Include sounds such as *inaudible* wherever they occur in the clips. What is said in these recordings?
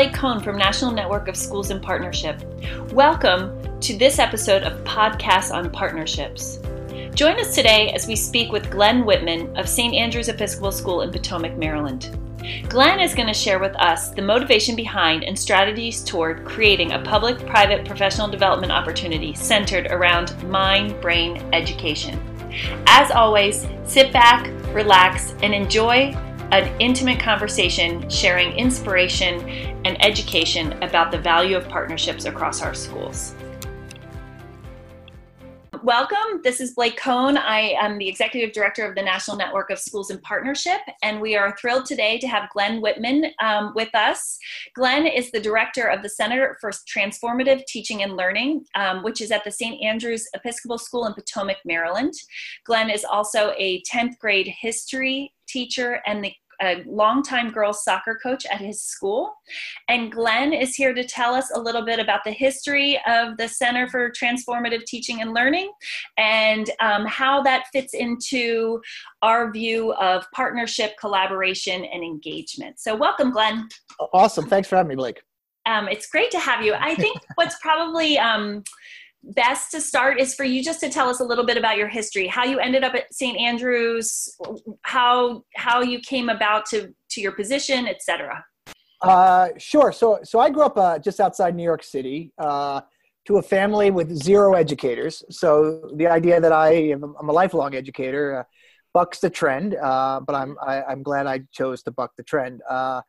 Blake Cohn from National Network of Schools in Partnership. Welcome to this episode of Podcasts on Partnerships. Join us today as we speak with Glenn Whitman of St. Andrew's Episcopal School in Potomac, Maryland. Glenn is going to share with us the motivation behind and strategies toward creating a public private professional development opportunity centered around mind brain education. As always, sit back, relax, and enjoy an intimate conversation sharing inspiration and education about the value of partnerships across our schools. Welcome. This is Blake Cohn. I am the Executive Director of the National Network of Schools in Partnership, and we are thrilled today to have Glenn Whitman um, with us. Glenn is the Director of the Center for Transformative Teaching and Learning, um, which is at the St. Andrews Episcopal School in Potomac, Maryland. Glenn is also a 10th grade history teacher and the a longtime girls soccer coach at his school. And Glenn is here to tell us a little bit about the history of the Center for Transformative Teaching and Learning and um, how that fits into our view of partnership, collaboration, and engagement. So, welcome, Glenn. Awesome. Thanks for having me, Blake. Um, it's great to have you. I think *laughs* what's probably um, best to start is for you just to tell us a little bit about your history how you ended up at st andrews how how you came about to to your position etc uh, sure. So so i grew up uh, just outside new york city uh, to a family with zero educators. So the idea that i am i'm a lifelong educator uh, bucks the trend uh, but i'm I, am i am glad i chose to buck the trend. Uh,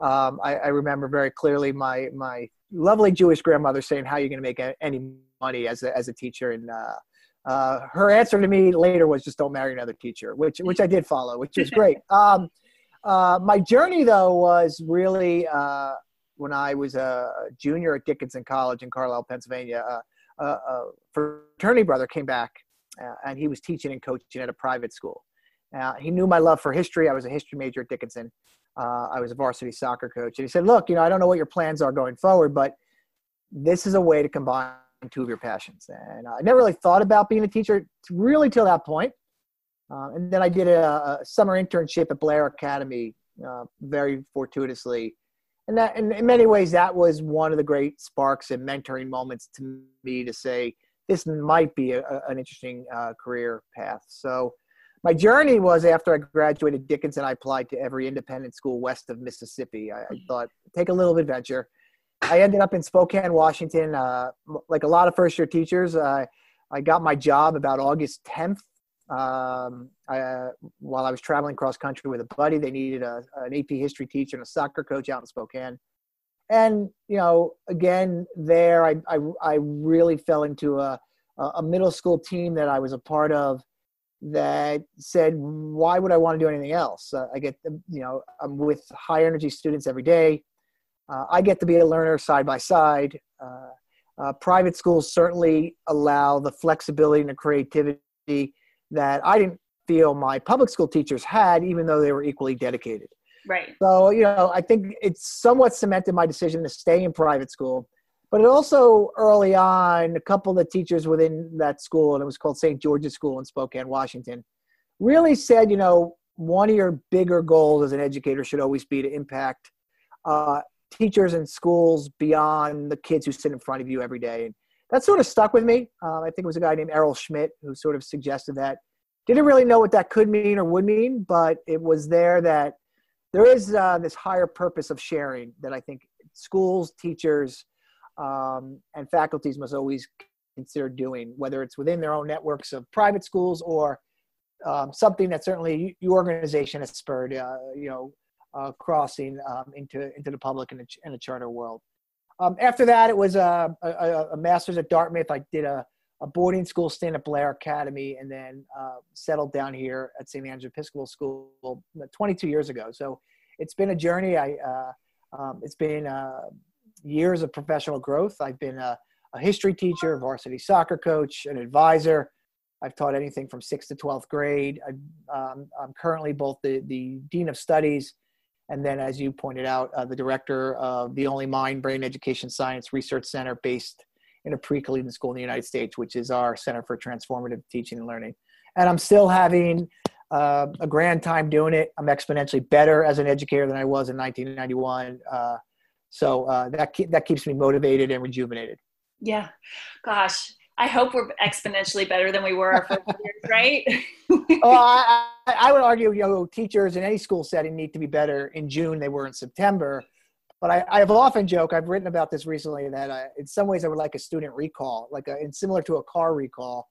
um, I, I remember very clearly my my lovely Jewish grandmother saying, "How are you going to make any money as a, as a teacher. And uh, uh, her answer to me later was just don't marry another teacher which which i did follow which was great. *laughs* Um, uh, my journey though was really uh, when i was a junior at dickinson college in carlisle pennsylvania uh, a fraternity brother came back uh, and he was teaching and coaching at a private school. He knew my love for history. I was a history major at dickinson. I was a varsity soccer coach. And he said look you know i don't know what your plans are going forward but this is a way to combine two of your passions. And I never really thought about being a teacher really till that point. Uh, and then I did a, a, summer internship at Blair Academy, uh, very fortuitously. And that, and in many ways, that was one of the great sparks and mentoring moments to me to say this might be a, a, an interesting uh, career path. So, my journey was after I graduated Dickinson, I applied to every independent school west of Mississippi. I, I thought take a little adventure. I ended up in Spokane, Washington. Uh, like a lot of first year teachers, uh, I got my job about August 10th. Um, I, uh, while I was traveling cross country with a buddy, they needed a, an AP history teacher and a soccer coach out in Spokane. And you know, again, there I I, I really fell into a a middle school team that I was a part of that said, why would I want to do anything else? Uh, I get, you know, I'm with high energy students every day. Uh, I get to be a learner side by side. Uh, uh, private schools certainly allow the flexibility and the creativity that I didn't feel my public school teachers had, even though they were equally dedicated. Right. So, you know, I think it's somewhat cemented my decision to stay in private school. But it also early on, a couple of the teachers within that school, and it was called St. George's School in Spokane, Washington, really said, you know, one of your bigger goals as an educator should always be to impact uh, teachers and schools beyond the kids who sit in front of you every day. And that sort of stuck with me. Uh, I think it was a guy named Errol Schmidt who sort of suggested that. Didn't really know what that could mean or would mean, but it was there that there is uh, this higher purpose of sharing that I think schools, teachers, um, and faculties must always consider doing, whether it's within their own networks of private schools or um, something that certainly your organization has spurred, uh, you know, uh, crossing um, into into the public and the, charter world. Um, after that, it was a, a, a, master's at Dartmouth. I did a, a boarding school stint at Blair Academy, and then uh, settled down here at St. Andrews Episcopal School 22 years ago. So it's been a journey. I uh, um, it's been uh, years of professional growth. I've been a, a history teacher, varsity soccer coach, an advisor. I've taught anything from sixth to 12th grade. I, um, I'm currently both the, the Dean of Studies and then, as you pointed out, uh, the director of the only mind brain education science research center based in a pre-collegiate school in the United States, which is our Center for Transformative Teaching and Learning. And I'm still having uh, a grand time doing it. I'm exponentially better as an educator than I was in 1991. Uh, so uh, that ke- that keeps me motivated and rejuvenated. Yeah, gosh, I hope we're exponentially better than we were our first *laughs* years, right? oh, I, I, would argue, you know, teachers in any school setting need to be better in June they were in September. But I, I have often joke, I've written about this recently, that I, in some ways I would like a student recall, like a, and similar to a car recall.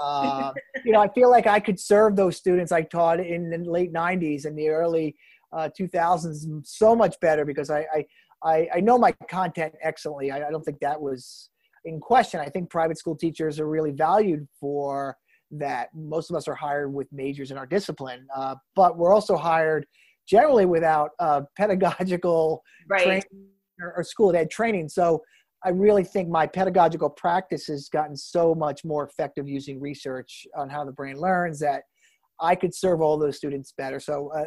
Uh, *laughs* you know, I feel like I could serve those students I taught in the late 90s and the early uh, 2000s so much better because I, I, I, I know my content excellently. I, I don't think that was in question. I think private school teachers are really valued for that. Most of us are hired with majors in our discipline, uh, but we're also hired generally without uh, pedagogical right. training or, or school ed training. So I really think my pedagogical practice has gotten so much more effective using research on how the brain learns that I could serve all those students better. So uh,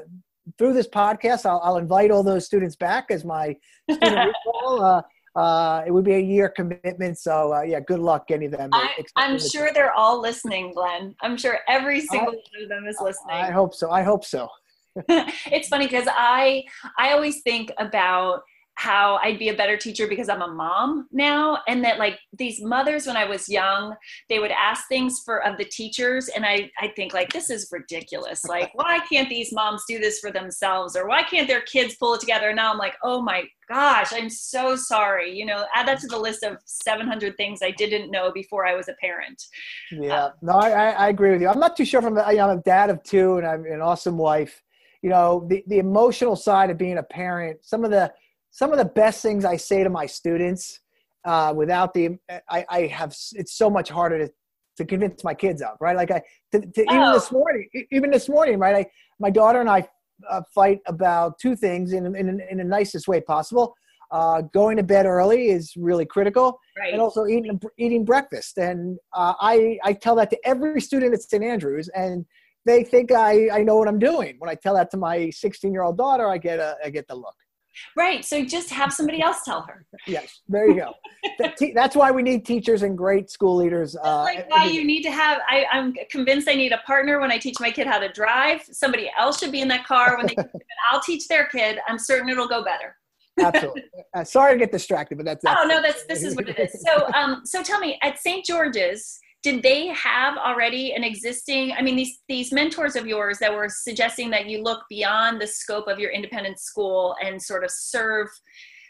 through this podcast, I'll, I'll, invite all those students back as my student *laughs* recall. Uh, uh, it would be a year commitment. So uh, yeah, good luck getting them. I, am sure they're all listening, Glenn. I'm sure every single one of them is listening. I hope so. I hope so. *laughs* it's funny because I I always think about how I'd be a better teacher because I'm a mom now. And that like these mothers when I was young, they would ask things for of the teachers. And I, I think like, this is ridiculous. Like, *laughs* why can't these moms do this for themselves? Or why can't their kids pull it together? And now I'm like, oh my gosh, I'm so sorry. You know, add that to the list of 700 things I didn't know before I was a parent. Yeah, um, no, I, I agree with you. I'm not too sure from, you know, I'm a dad of two and I'm an awesome wife. You know, the, the emotional side of being a parent, some of the, some of the best things I say to my students uh, without the I, I have it's so much harder to to convince my kids of right like I to, to oh. even this morning even this morning right I my daughter and I uh, fight about two things in in, in the nicest way possible. Uh, going to bed early is really critical, right. and also eating eating breakfast. And uh, I I tell that to every student at St. Andrews, and they think I I know what I'm doing. When I tell that to my 16 year old daughter, I get a I get the look. Right. So just have somebody else tell her. Yes. There you go. That's why we need teachers and great school leaders. Uh, like why you need to have. I, I'm convinced I need a partner when I teach my kid how to drive. Somebody else should be in that car when they. I'll teach their kid. I'm certain it'll go better. Absolutely. Uh, sorry to get distracted, but that's, that's. Oh no, that's this is what it is. So um, so tell me at St. George's did they have already an existing i mean these these mentors of yours that were suggesting that you look beyond the scope of your independent school and sort of serve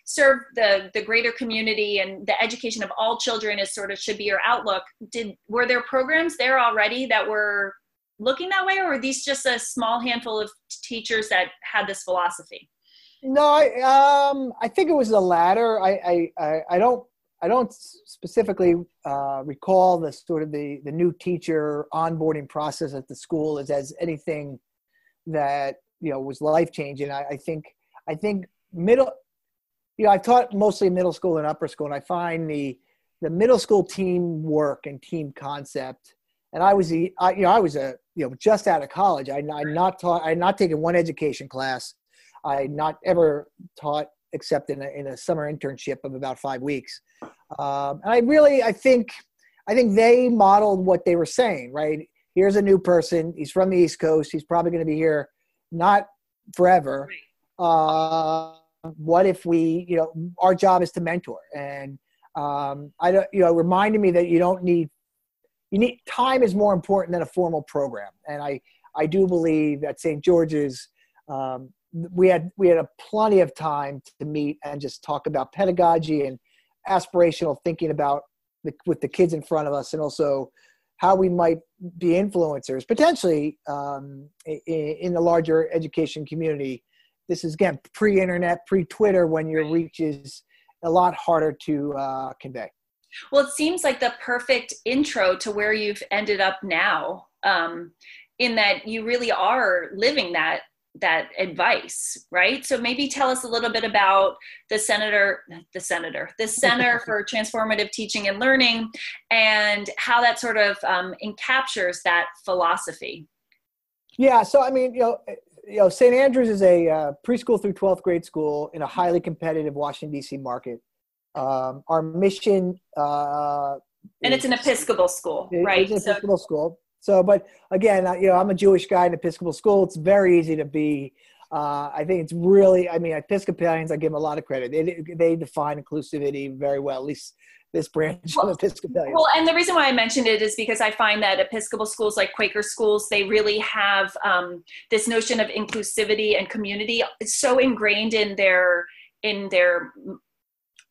serve the the greater community and the education of all children is sort of should be your outlook. Did were there programs there already that were looking that way or were these just a small handful of teachers that had this philosophy? No i um i think it was the latter. I i i don't I don't specifically uh, recall the sort of the, the new teacher onboarding process at the school as, as anything that you know was life changing. I, I, think I think middle, you know, I've taught mostly middle school and upper school, and I find the the middle school team work and team concept. And I was the I, you know I was a you know just out of college. I I not taught I not taken one education class. I not ever taught except in a, in a summer internship of about five weeks. Um, and I really, I think, I think they modeled what they were saying. Right, here's a new person. He's from the East Coast. He's probably going to be here not forever. Uh, what if we, you know, our job is to mentor, and um, I don't, you know, reminded me that you don't need, you need time is more important than a formal program, and I, I do believe at St. George's. Um, we had we had a plenty of time to meet and just talk about pedagogy and aspirational thinking about the, with the kids in front of us and also how we might be influencers potentially um, in, in, the larger education community. This is again pre-internet pre-twitter when your reach is a lot harder to uh, convey. Well it seems like the perfect intro to where you've ended up now um, in that you really are living that that advice right? So maybe tell us a little bit about the senator the senator the center *laughs* for transformative teaching and learning and how that sort of um, encaptures that philosophy. Yeah so i mean you know you know st andrews is a uh, preschool through 12th grade school in a highly competitive washington d.c market. Um, our mission uh, and it's an episcopal school right it's an episcopal so, school So, but again, you know, I'm a Jewish guy in Episcopal school. It's very easy to be. Uh, I think it's really. I mean, Episcopalians. I give them a lot of credit. They they define inclusivity very well. At least this branch well, of Episcopalians. Well, and the reason why I mentioned it is because I find that Episcopal schools, like Quaker schools, they really have um, this notion of inclusivity and community it's so ingrained in their in their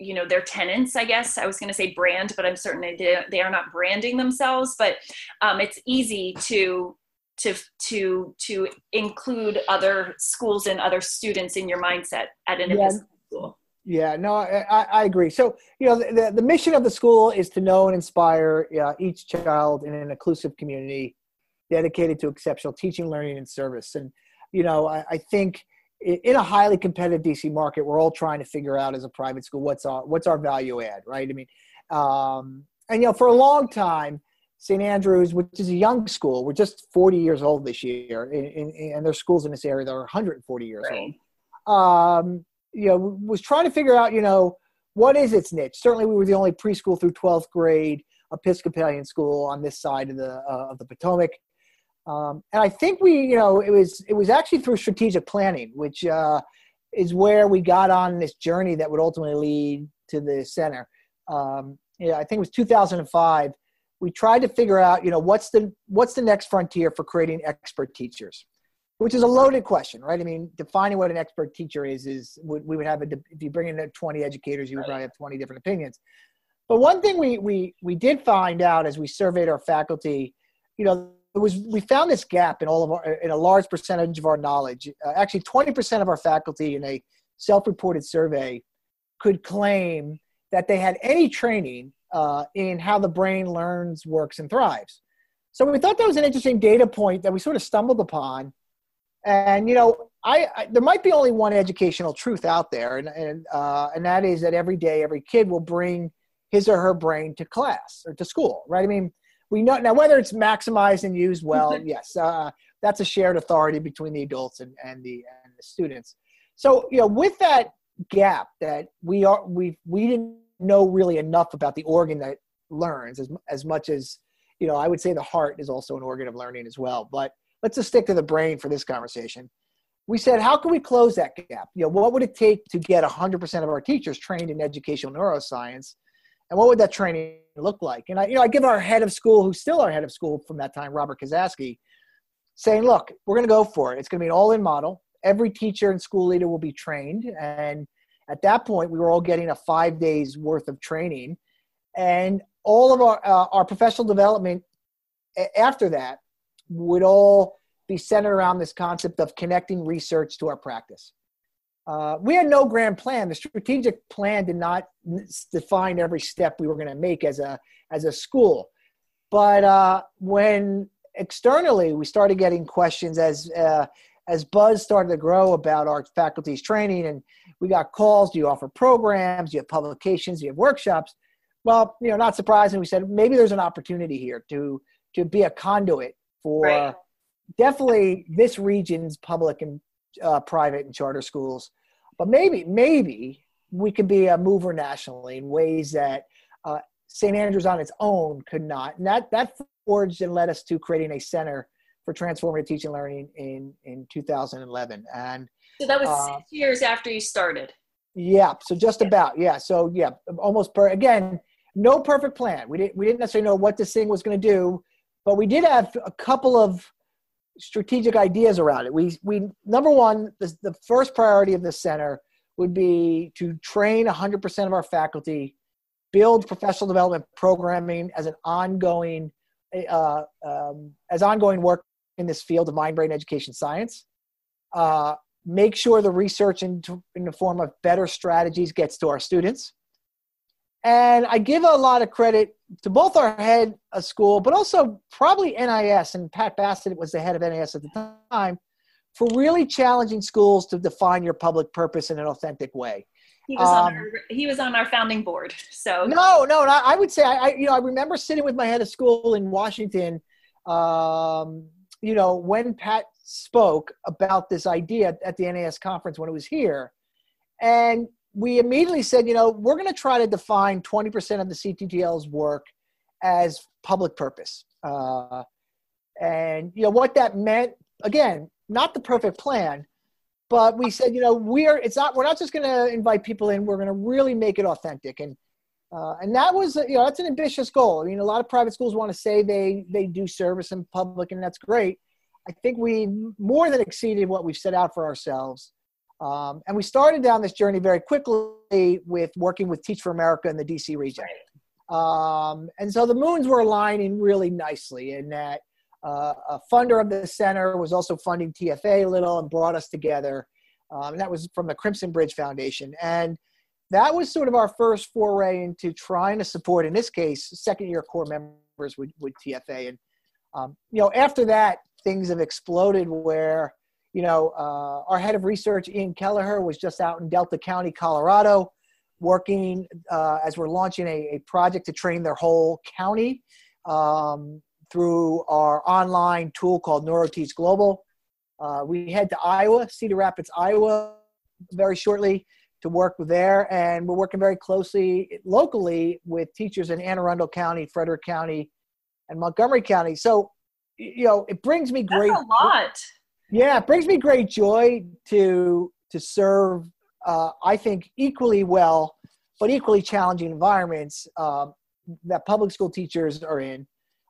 you know their tenants i guess i was going to say brand but i'm certain they, they are not branding themselves but um, it's easy to to to to include other schools and other students in your mindset at an yeah. school. Yeah no I, I agree. So you know the, the mission of the school is to know and inspire uh, each child in an inclusive community dedicated to exceptional teaching learning and service. And you know i, I think in a highly competitive DC market, we're all trying to figure out as a private school what's our what's our value add, right? I mean, um, and you know, for a long time, St. Andrews, which is a young school, we're just 40 years old this year, and, and, and there's schools in this area that are 140 years right. old. Um, you know, was trying to figure out, you know, what is its niche. Certainly, we were the only preschool through 12th grade Episcopalian school on this side of the uh, of the Potomac. Um, and I think we, you know, it was it was actually through strategic planning, which uh, is where we got on this journey that would ultimately lead to the center. Um, yeah, I think it was 2005. We tried to figure out, you know, what's the what's the next frontier for creating expert teachers, which is a loaded question, right? I mean, defining what an expert teacher is is we would have a if you bring in 20 educators, you would probably have 20 different opinions. But one thing we we we did find out as we surveyed our faculty, you know, it was we found this gap in all of our in a large percentage of our knowledge. Uh, actually, twenty percent of our faculty in a self-reported survey could claim that they had any training uh, in how the brain learns, works, and thrives. So we thought that was an interesting data point that we sort of stumbled upon. And you know, I, I there might be only one educational truth out there, and and uh, and that is that every day, every kid will bring his or her brain to class or to school, right? I mean we know now whether it's maximized and used well *laughs* yes uh, that's a shared authority between the adults and, and the and the students. So you know with that gap that we are we we didn't know really enough about the organ that learns as, as much as you know i would say the heart is also an organ of learning as well but let's just stick to the brain for this conversation. We said how can we close that gap? You know what would it take to get 100% of our teachers trained in educational neuroscience and what would that training look like? And I, you know, I give our head of school, who's still our head of school from that time, Robert Kosasky, saying, look, we're going to go for it. It's going to be an all-in model. Every teacher and school leader will be trained. And at that point, we were all getting a five days worth of training. And all of our, uh, our professional development after that would all be centered around this concept of connecting research to our practice. Uh, we had no grand plan. The strategic plan did not define every step we were going to make as a as a school. But uh, when externally we started getting questions as uh, as buzz started to grow about our faculty's training, and we got calls. Do you offer programs? Do you have publications? Do you have workshops? Well, you know, not surprising. We said maybe there's an opportunity here to to be a conduit for right. definitely this region's public and uh, private and charter schools. But maybe, maybe we could be a mover nationally in ways that uh, St. Andrews on its own could not. And that, that forged and led us to creating a center for transformative teaching and learning in, in 2011. And so that was uh, six years after you started. Yeah. So just about, yeah. So yeah, almost per, again, no perfect plan. We didn't, we didn't necessarily know what this thing was going to do, but we did have a couple of strategic ideas around it. We we number one, the, the first priority of the center would be to train 100% of our faculty, build professional development programming as an ongoing uh, um, as ongoing work in this field of mind brain education science. Uh, make sure the research in, in the form of better strategies gets to our students and I give a lot of credit to both our head of school, but also probably NAIS, and Pat Bassett was the head of NAIS at the time, for really challenging schools to define your public purpose in an authentic way. He was, um, on, our, he was on our founding board. So no, no, I would say I, you know, I remember sitting with my head of school in Washington, um, you know, when Pat spoke about this idea at the NAIS conference when it was here, and we immediately said, you know, we're going to try to define 20% of the CTTL's work as public purpose. Uh, And you know what that meant. Again, not the perfect plan, but we said, you know, we're it's not we're not just going to invite people in. We're going to really make it authentic, and uh, and that was you know that's an ambitious goal. I mean, a lot of private schools want to say they they do service in public, and that's great. I think we more than exceeded what we've set out for ourselves. Um, and we started down this journey very quickly with working with Teach for America in the DC region. Um, and so the moons were aligning really nicely in that uh, a funder of the center was also funding TFA a little and brought us together. Um, and that was from the Crimson Bridge Foundation. And that was sort of our first foray into trying to support, in this case, second year corps members with, with TFA. And, um, you know, after that, things have exploded where, you know, uh, our head of research, Ian Kelleher, was just out in Delta County, Colorado, working uh, as we're launching a, a, project to train their whole county um, through our online tool called NeuroTeach Global. Uh, we head to Iowa, Cedar Rapids, Iowa, very shortly to work there, and we're working very closely locally with teachers in Anne Arundel County, Frederick County, and Montgomery County. So, you know, it brings me great. That's a lot. Yeah, it brings me great joy to to serve. Uh, I think equally well, but equally challenging environments um, that public school teachers are in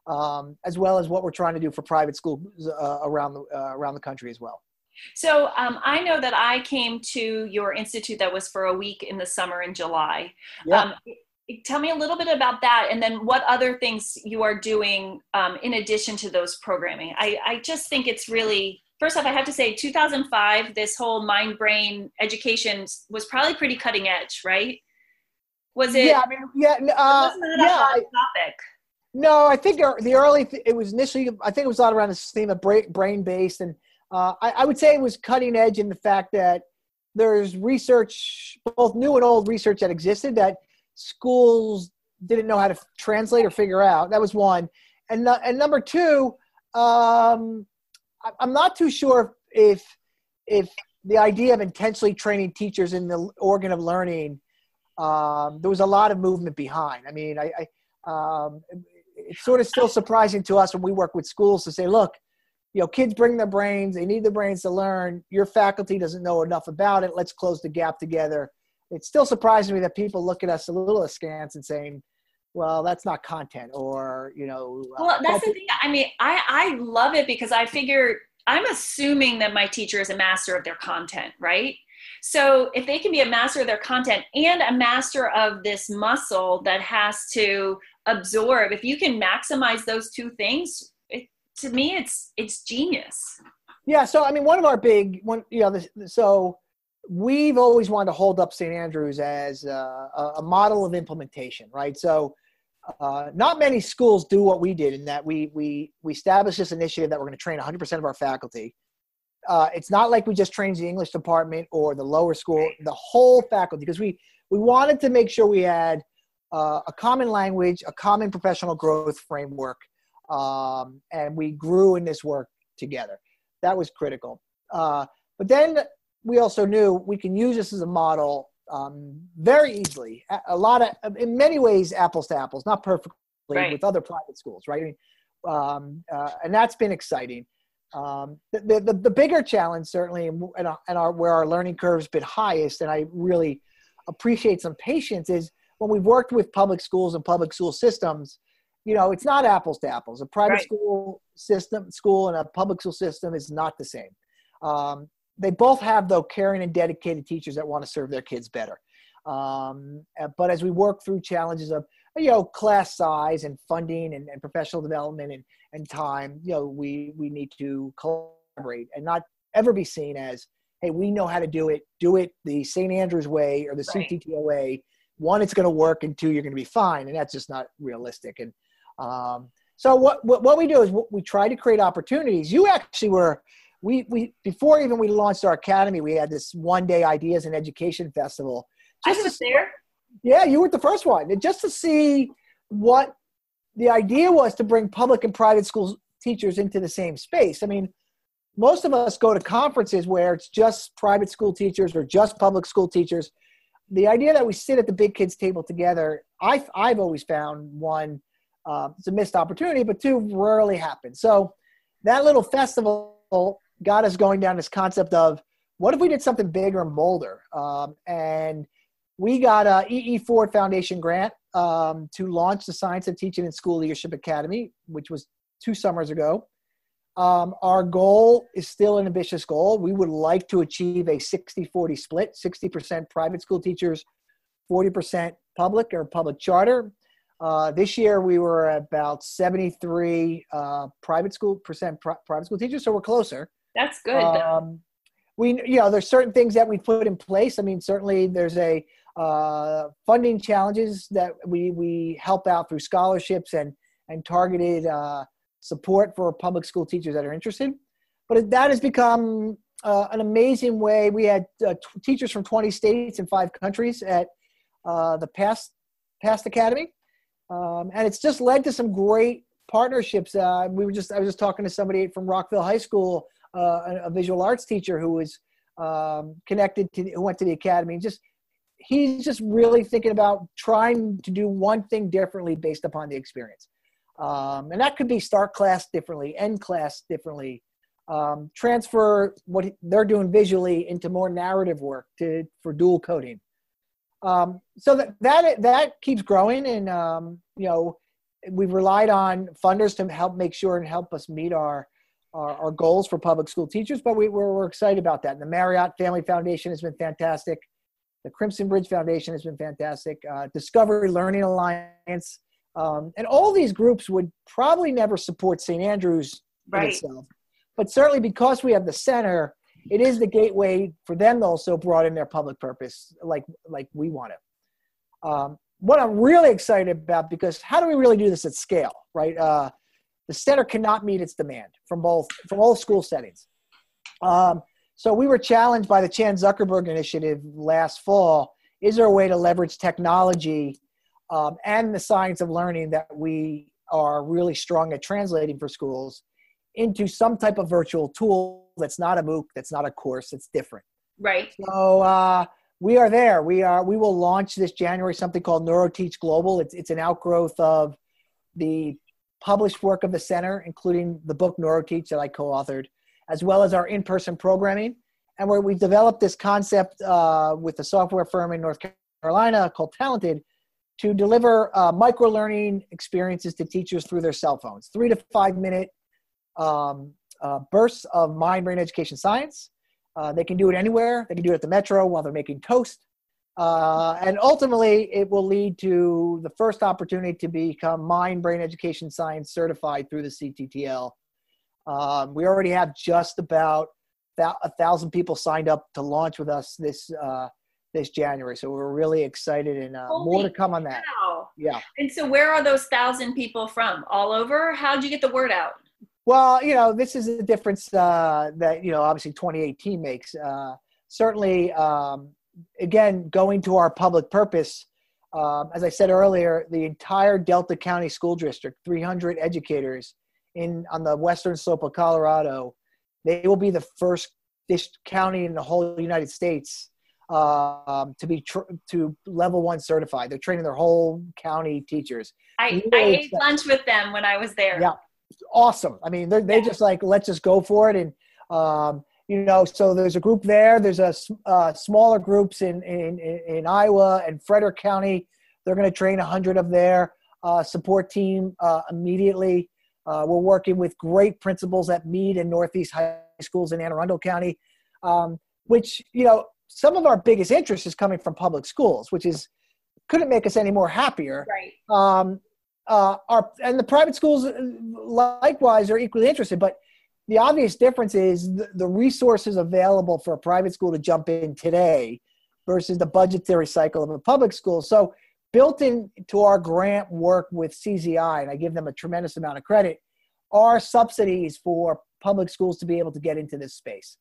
um, as well as what we're trying to do for private schools uh, around the uh, around the country as well. So um, I know that I came to your institute that was for a week in the summer in July. Yeah. Um, tell me a little bit about that, and then what other things you are doing um, in addition to those programming. I, I just think it's really first off, I have to say, 2005, this whole mind brain education was probably pretty cutting edge, right? Was it? Yeah, I mean, yeah, uh, yeah. topic. No, I think the early it was initially. I think it was a lot around the theme of brain based, and uh, I, I, would say it was cutting edge in the fact that there's research, both new and old research that existed that schools didn't know how to translate or figure out. That was one, and and number two, um, I'm not too sure if if the idea of intentionally training teachers in the organ of learning, um, there was a lot of movement behind. I mean, I, I um, it's sort of still surprising to us when we work with schools to say, look, you know, kids bring their brains, they need their brains to learn. Your faculty doesn't know enough about it. Let's close the gap together. It's still surprises me that people look at us a little askance and saying, well, that's not content or, you know. Uh, well, uh, that's the thing. I mean, I, I love it because I figure I'm assuming that my teacher is a master of their content, right? So if they can be a master of their content and a master of this muscle that has to absorb if you can maximize those two things it, to me it's it's genius yeah so i mean one of our big one you know this, so we've always wanted to hold up st andrews as a, a model of implementation right so uh, not many schools do what we did in that we we we established this initiative that we're going to train 100% of our faculty uh, it's not like we just trained the english department or the lower school the whole faculty because we we wanted to make sure we had uh, a common language, a common professional growth framework, um, and we grew in this work together. That was critical. Uh, but then we also knew we can use this as a model um, very easily. A, lot of, in many ways, apples to apples, not perfectly right. with other private schools, right? I mean, um, uh, and that's been exciting. Um, the, the, the, bigger challenge, certainly, and, and our, where our learning curve's been highest, and I really appreciate some patience, is when we've worked with public schools and public school systems, you know, it's not apples to apples. A private right. school system, school, and a public school system is not the same. Um, they both have though caring and dedicated teachers that want to serve their kids better. Um, uh, but as we work through challenges of you know class size and funding and, and professional development and, and time, you know, we we need to collaborate and not ever be seen as hey, we know how to do it. Do it the St. Andrews way or the right. CTTL way one, it's going to work, and two, you're going to be fine, and that's just not realistic. And um, so what, what, what we do is we try to create opportunities. You actually were we we before even we launched our academy, we had this one day ideas and education festival. Just I was to, there. Yeah, you were the first one, and just to see what the idea was to bring public and private school teachers into the same space. I mean, most of us go to conferences where it's just private school teachers or just public school teachers the idea that we sit at the big kids table together, I've, I've always found one, uh, it's a missed opportunity, but two rarely happens. So that little festival got us going down this concept of what if we did something bigger and bolder? Um, and we got a EE Ford Foundation grant um, to launch the Science of Teaching and School Leadership Academy, which was two summers ago. Um, our goal is still an ambitious goal. We would like to achieve a 60 40 split 60% private school teachers, 40% public or public charter. Uh, this year we were about 73 uh, private school percent private school teachers, so we're closer. That's good. Um, we, you know, there's certain things that we put in place. I mean, certainly there's a uh, funding challenges that we we help out through scholarships and and targeted uh, support for public school teachers that are interested. But that has become uh, an amazing way. We had uh, t- teachers from 20 states and five countries at uh, the past past academy, um, and it's just led to some great partnerships. Uh, we were just I was just talking to somebody from Rockville High School, a, a, visual arts teacher who was um, connected to who went to the academy. Just he's just really thinking about trying to do one thing differently based upon the experience. Um, and that could be start class differently, end class differently, um, transfer what they're doing visually into more narrative work to for dual coding. Um, so that, that that keeps growing, and um, you know we've relied on funders to help make sure and help us meet our our, our goals for public school teachers. But we, we're, we're excited about that. And the Marriott Family Foundation has been fantastic. The Crimson Bridge Foundation has been fantastic. Uh, Discovery Learning Alliance, um, and all these groups would probably never support St. Andrews right. itself, but certainly because we have the center, it is the gateway for them to also broaden their public purpose, like like we want to. Um, what I'm really excited about because how do we really do this at scale, right? Uh, the center cannot meet its demand from both from all school settings. Um, so we were challenged by the Chan Zuckerberg Initiative last fall. Is there a way to leverage technology um, and the science of learning that we are really strong at translating for schools into some type of virtual tool that's not a MOOC, that's not a course, it's different. Right. So uh, we are there. We are. We will launch this January something called NeuroTeach Global. It's it's an outgrowth of the published work of the center, including the book NeuroTeach that I co-authored as well as our in-person programming. And where we've developed this concept uh, with a software firm in North Carolina called Talented to deliver uh, micro learning experiences to teachers through their cell phones, three to five minute um, uh, bursts of mind brain education science. Uh, they can do it anywhere. They can do it at the metro while they're making toast. Uh, and ultimately, it will lead to the first opportunity to become mind brain education science certified through the CTTL um, we already have just about a thousand people signed up to launch with us this uh, this January. So we're really excited, and uh, more to come on that. Wow. Yeah. And so, where are those thousand people from? All over? How'd you get the word out? Well, you know, this is a difference uh, that you know, obviously, 2018 makes. Uh, certainly, um, again, going to our public purpose. Um, as I said earlier, the entire Delta County School District, 300 educators, in on the western slope of Colorado, they will be the first county in the whole United States um, to be tr- to level one certified. They're training their whole county teachers. I, I ate lunch with them when I was there. Yeah, awesome. I mean, they're they yeah. just like let's just go for it, and um, you know, so there's a group there. There's a uh, smaller groups in, in in Iowa and Frederick County. They're going to train a hundred of their uh, support team uh, immediately. Uh, we're working with great principals at Meade and Northeast High Schools in Anne Arundel County, um, which, you know, some of our biggest interest is coming from public schools, which is couldn't make us any more happier. Right. Um, uh, our, and the private schools uh, likewise are equally interested, but the obvious difference is the, the resources available for a private school to jump in today versus the budgetary cycle of a public school. So built into our grant work with CZI, and I give them a tremendous amount of credit, are subsidies for public schools to be able to get into this space.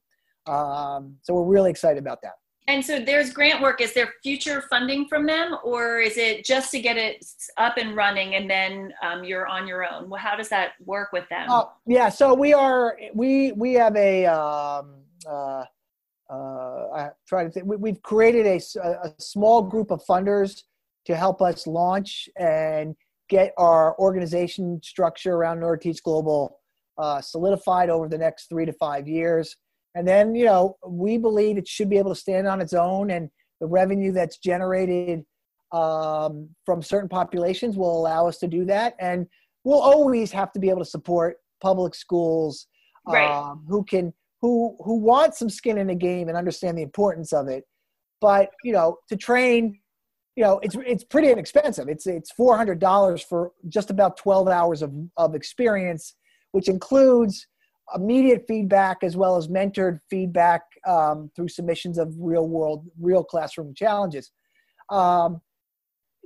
Um, so we're really excited about that. And so there's grant work. Is there future funding from them, or is it just to get it up and running and then um, you're on your own? Well, how does that work with them? Uh, yeah, so we are we we have a um, uh, uh, I try to think. We, have created a, a small group of funders to help us launch and get our organization structure around NeuroTeach Global uh, solidified over the next three to five years. And then, you know, we believe it should be able to stand on its own, and the revenue that's generated um, from certain populations will allow us to do that. And we'll always have to be able to support public schools right. um, who can who who want some skin in the game and understand the importance of it. But you know, to train, you know, it's it's pretty inexpensive. It's it's four hundred dollars for just about twelve hours of of experience, which includes immediate feedback as well as mentored feedback um, through submissions of real world, real classroom challenges. Um,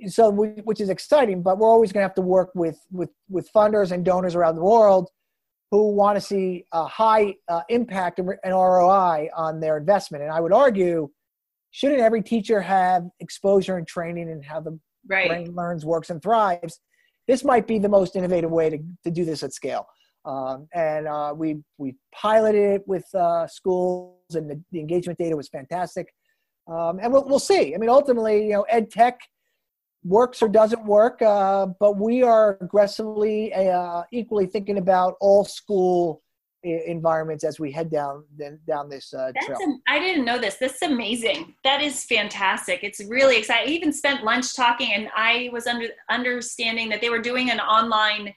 so, we, which is exciting, but we're always going to have to work with with with funders and donors around the world who want to see a high uh, impact and ROI on their investment. And I would argue, shouldn't every teacher have exposure and training in how the right. brain learns, works, and thrives? This might be the most innovative way to, to do this at scale. Um, and uh, we we piloted it with uh, schools, and the, the, engagement data was fantastic. Um, and we'll, we'll see. I mean, ultimately, you know, ed tech works or doesn't work, uh, but we are aggressively uh, equally thinking about all school environments as we head down down this uh, trail. I didn't know this. This is amazing. That is fantastic. It's really exciting. I even spent lunch talking, and I was under understanding that they were doing an online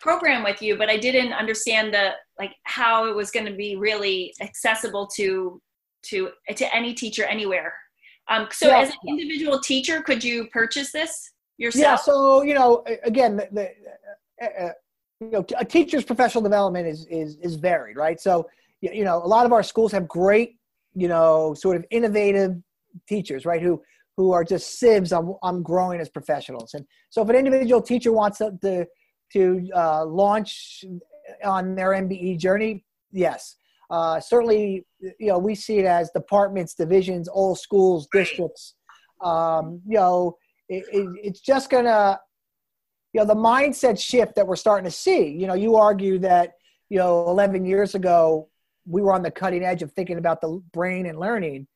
program with you, but I didn't understand the like how it was going to be really accessible to to to any teacher anywhere. Um, so, yeah. as an individual teacher, could you purchase this yourself? Yeah. So, you know, again, the, the uh, you know, a teacher's professional development is is is varied, right? So, you know, a lot of our schools have great, you know, sort of innovative teachers, right? Who who are just sieves on on growing as professionals. And so, if an individual teacher wants to to, to uh, launch on their MBE journey, yes. Uh, certainly, you know, we see it as departments, divisions, all schools, districts. Um, you know, it, it, it's just gonna, you know, the mindset shift that we're starting to see. You know, you argue that, you know, 11 years ago we were on the cutting edge of thinking about the brain and learning.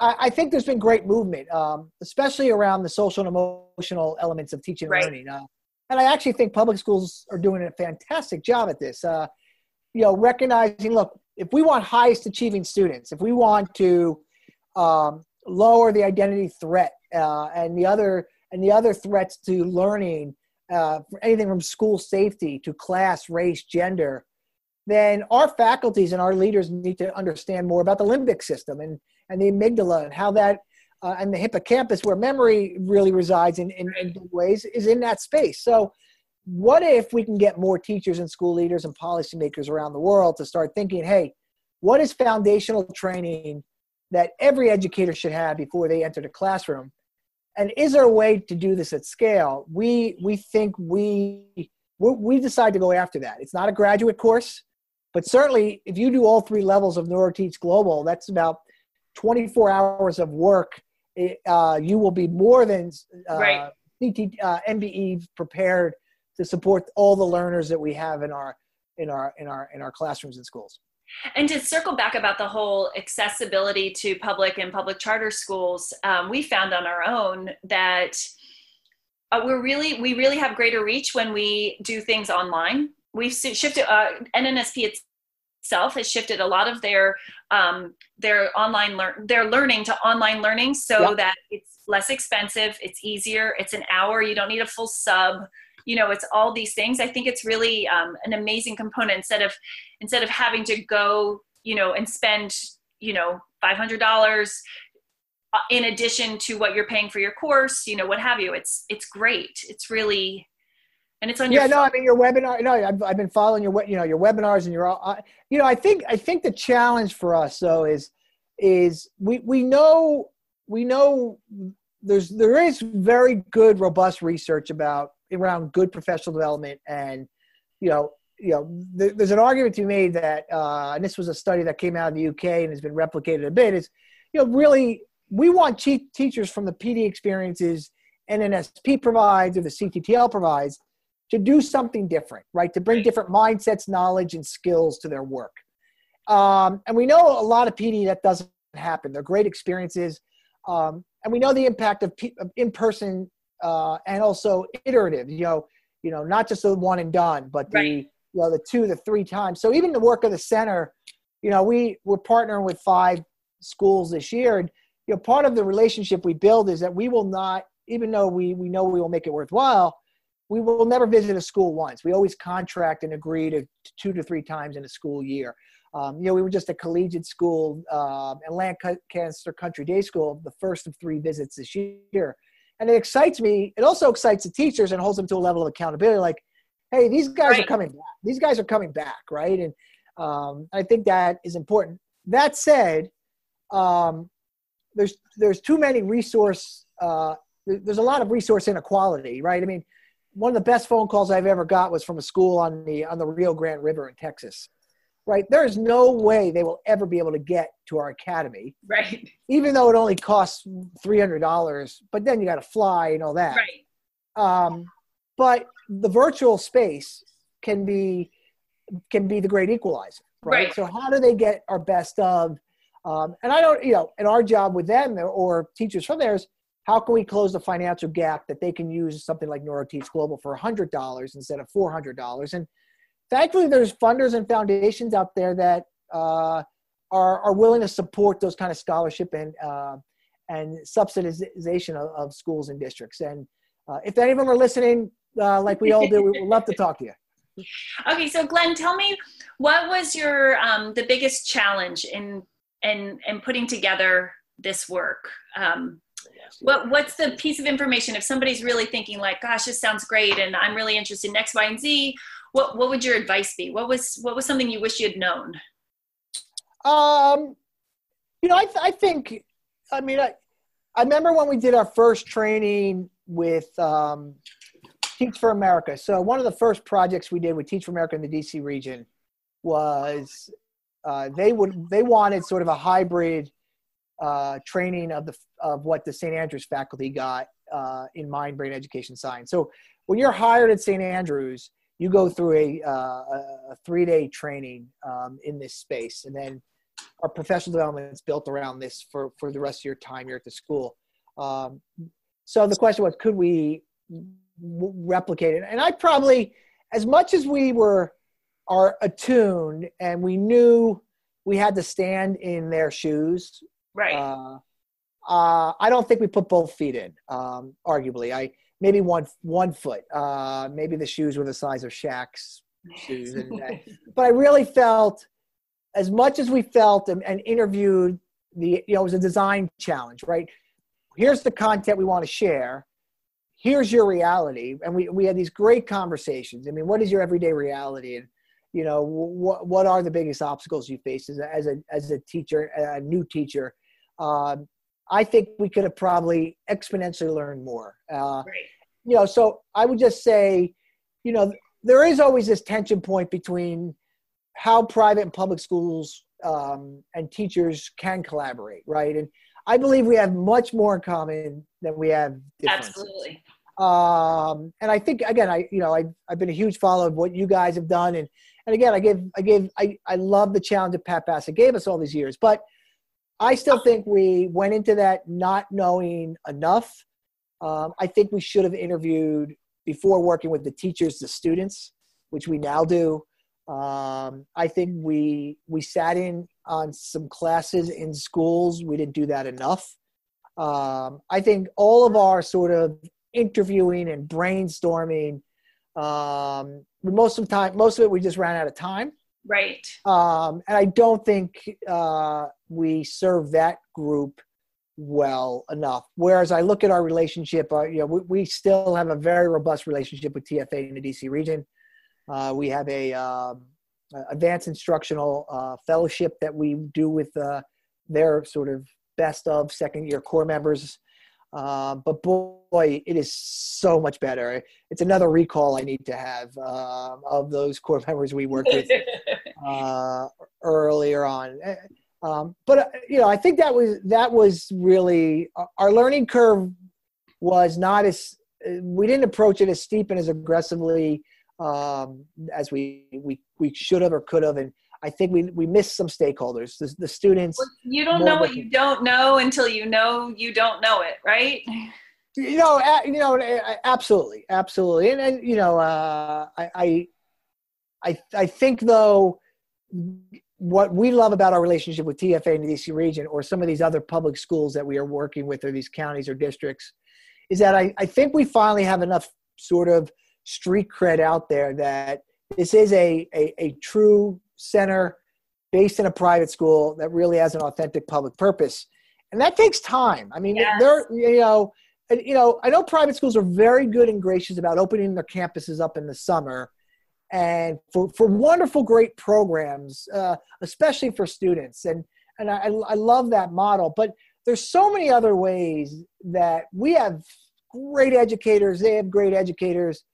I, I think there's been great movement, um, especially around the social and emotional elements of teaching and right. learning. Uh, and I actually think public schools are doing a fantastic job at this. Uh, you know, recognizing, look, if we want highest achieving students, if we want to um, lower the identity threat uh, and the other and the other threats to learning, uh, anything from school safety to class, race, gender, then our faculties and our leaders need to understand more about the limbic system and, and the amygdala and how that uh, and the hippocampus where memory really resides in, in, in big ways is in that space. So what if we can get more teachers and school leaders and policymakers around the world to start thinking, hey, what is foundational training that every educator should have before they enter the classroom? And is there a way to do this at scale? We we think we we decide to go after that. It's not a graduate course, but certainly if you do all three levels of NeuroTeach Global, that's about 24 hours of work. Uh, you will be more than uh, right. CT, uh, MBE prepared to support all the learners that we have in our in our in our in our classrooms and schools. And to circle back about the whole accessibility to public and public charter schools, um, we found on our own that uh, we're really we really have greater reach when we do things online. We've shifted uh, NNSP itself has shifted a lot of their um, their online learn their learning to online learning so yep. that it's less expensive, it's easier, it's an hour. You don't need a full sub you know it's all these things i think it's really um, an amazing component instead of instead of having to go you know and spend you know $500 uh, in addition to what you're paying for your course you know what have you it's it's great it's really and it's on yeah your no i mean your webinar no I've, I've been following your you know your webinars and your uh, you know i think i think the challenge for us though is is we we know we know there's there is very good robust research about around good professional development and you know you know there's an argument to be made that uh, and this was a study that came out of the uk and has been replicated a bit is you know really we want te- teachers from the pd experiences nnsp provides or the cttl provides to do something different right to bring different mindsets knowledge and skills to their work um, and we know a lot of pd that doesn't happen they're great experiences um, and we know the impact of, P- of in-person uh, and also iterative. You know, you know, not just the one and done, but the right. you know the two to three times. So even the work of the center, you know, we we're partnering with five schools this year, and you know, part of the relationship we build is that we will not, even though we we know we will make it worthwhile, we will never visit a school once. We always contract and agree to, two to three times in a school year. Um, you know, we were just a collegiate school, and Lancaster Country Day School, the first of three visits this year. And it excites me. It also excites the teachers and holds them to a level of accountability. Like, hey, these guys right. are coming back. These guys are coming back, right? And um, I think that is important. That said, um, there's there's too many resource. Uh, there's a lot of resource inequality, right? I mean, one of the best phone calls I've ever got was from a school on the on the Rio Grande River in Texas, right? There is no way they will ever be able to get to our academy. Right. Even though it only costs $300, but then you got to fly and all that. Right. Um, but the virtual space can be can be the great equalizer, right? right. So how do they get our best of? Um, and I don't, you know, and our job with them or teachers from theirs, how can we close the financial gap that they can use something like NeuroTeach Global for $100 instead of $400? And thankfully there's funders and foundations out there that uh, are, are willing to support those kind of scholarship and uh, and subsidization of, of, schools and districts. And uh, if any of them are listening uh, like we all do we would love to talk to you. *laughs* Okay so glenn tell me what was your um, the biggest challenge in in in putting together this work? Um, what what's the piece of information if somebody's really thinking like gosh this sounds great and i'm really interested in x y and z what what would your advice be? What was what was something you wish you had known? Um, you know, I th- I think, I mean, I I remember when we did our first training with um, Teach for America. So one of the first projects we did with Teach for America in the DC region was uh, they would they wanted sort of a hybrid uh, training of the of what the St. Andrews faculty got uh, in mind brain education science. So when you're hired at St. Andrews, you go through a, uh, a three day training um, in this space, and then our professional development is built around this for, for the rest of your time here at the school. Um, so the question was, could we replicate it? And I probably, as much as we were are attuned and we knew we had to stand in their shoes, right? Uh, uh, I don't think we put both feet in. Um, arguably, I maybe one one foot. Uh, maybe the shoes were the size of Shaq's shoes. And, *laughs* but I really felt, as much as we felt and, and interviewed, the you know it was a design challenge, right? Here's the content we want to share. Here's your reality, and we we had these great conversations. I mean, what is your everyday reality, and you know what what are the biggest obstacles you face as a as a, as a teacher, a new teacher? Um, I think we could have probably exponentially learned more. Uh, right. You know, so I would just say, you know, there is always this tension point between how private and public schools um, and teachers can collaborate, right? And I believe we have much more in common than we have differences. Absolutely. Um, and I think again, I you know, I I've been a huge follower of what you guys have done, and and again, I give I gave I I love the challenge that Pat Bassett gave us all these years, but I still think we went into that not knowing enough. Um, I think we should have interviewed before working with the teachers, the students, which we now do. Um, I think we we sat in on some classes in schools. We didn't do that enough. Um, I think all of our sort of interviewing and brainstorming, um, most of the time, most of it we just ran out of time. Right. Um, and I don't think uh, we serve that group well enough. Whereas I look at our relationship, uh, you know, we, we, still have a very robust relationship with TFA in the DC region. Uh, we have a um, advanced instructional uh, fellowship that we do with uh, their sort of best of second year corps members. Um, but boy, it is so much better. It's another recall I need to have um, of those corps members we worked with *laughs* uh, earlier on. Eh, um, but uh, you know, I think that was that was really uh, our learning curve was not as we didn't approach it as steep and as aggressively um, as we we we should have or could have, and I think we we missed some stakeholders. The, the students. Well, you don't know what you don't know until you know you don't know it, right? You know, you know, absolutely, absolutely, and and you know, uh, I, I I I think though what we love about our relationship with TFA in the DC region or some of these other public schools that we are working with or these counties or districts is that I, I think we finally have enough sort of street cred out there that this is a, a, a true center based in a private school that really has an authentic public purpose. And that takes time. I mean, yes. they're, you know, you know, I know private schools are very good and gracious about opening their campuses up in the summer and for, for wonderful, great programs, uh, especially for students. And, and I, I love that model. But there's so many other ways that we have great educators, they have great educators.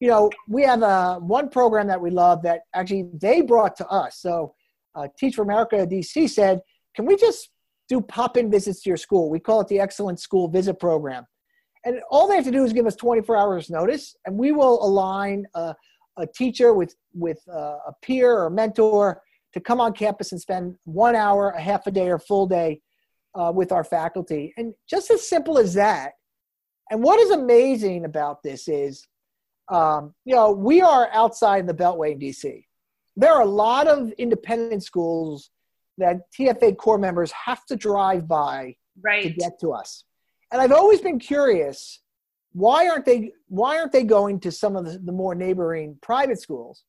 You know, we have a, uh, one program that we love that actually they brought to us. So, uh, Teach for America DC said, Can we just do pop in visits to your school? We call it the Excellent School Visit Program. And all they have to do is give us 24 hours notice, and we will align a, a teacher with, with uh, a peer or mentor to come on campus and spend one hour, a half a day, or full day uh, with our faculty. And just as simple as that. And what is amazing about this is, um, you know, we are outside the Beltway in DC. There are a lot of independent schools that TFA corps members have to drive by right. to get to us and I've always been curious why aren't they why aren't they going to some of the, the more neighboring private schools?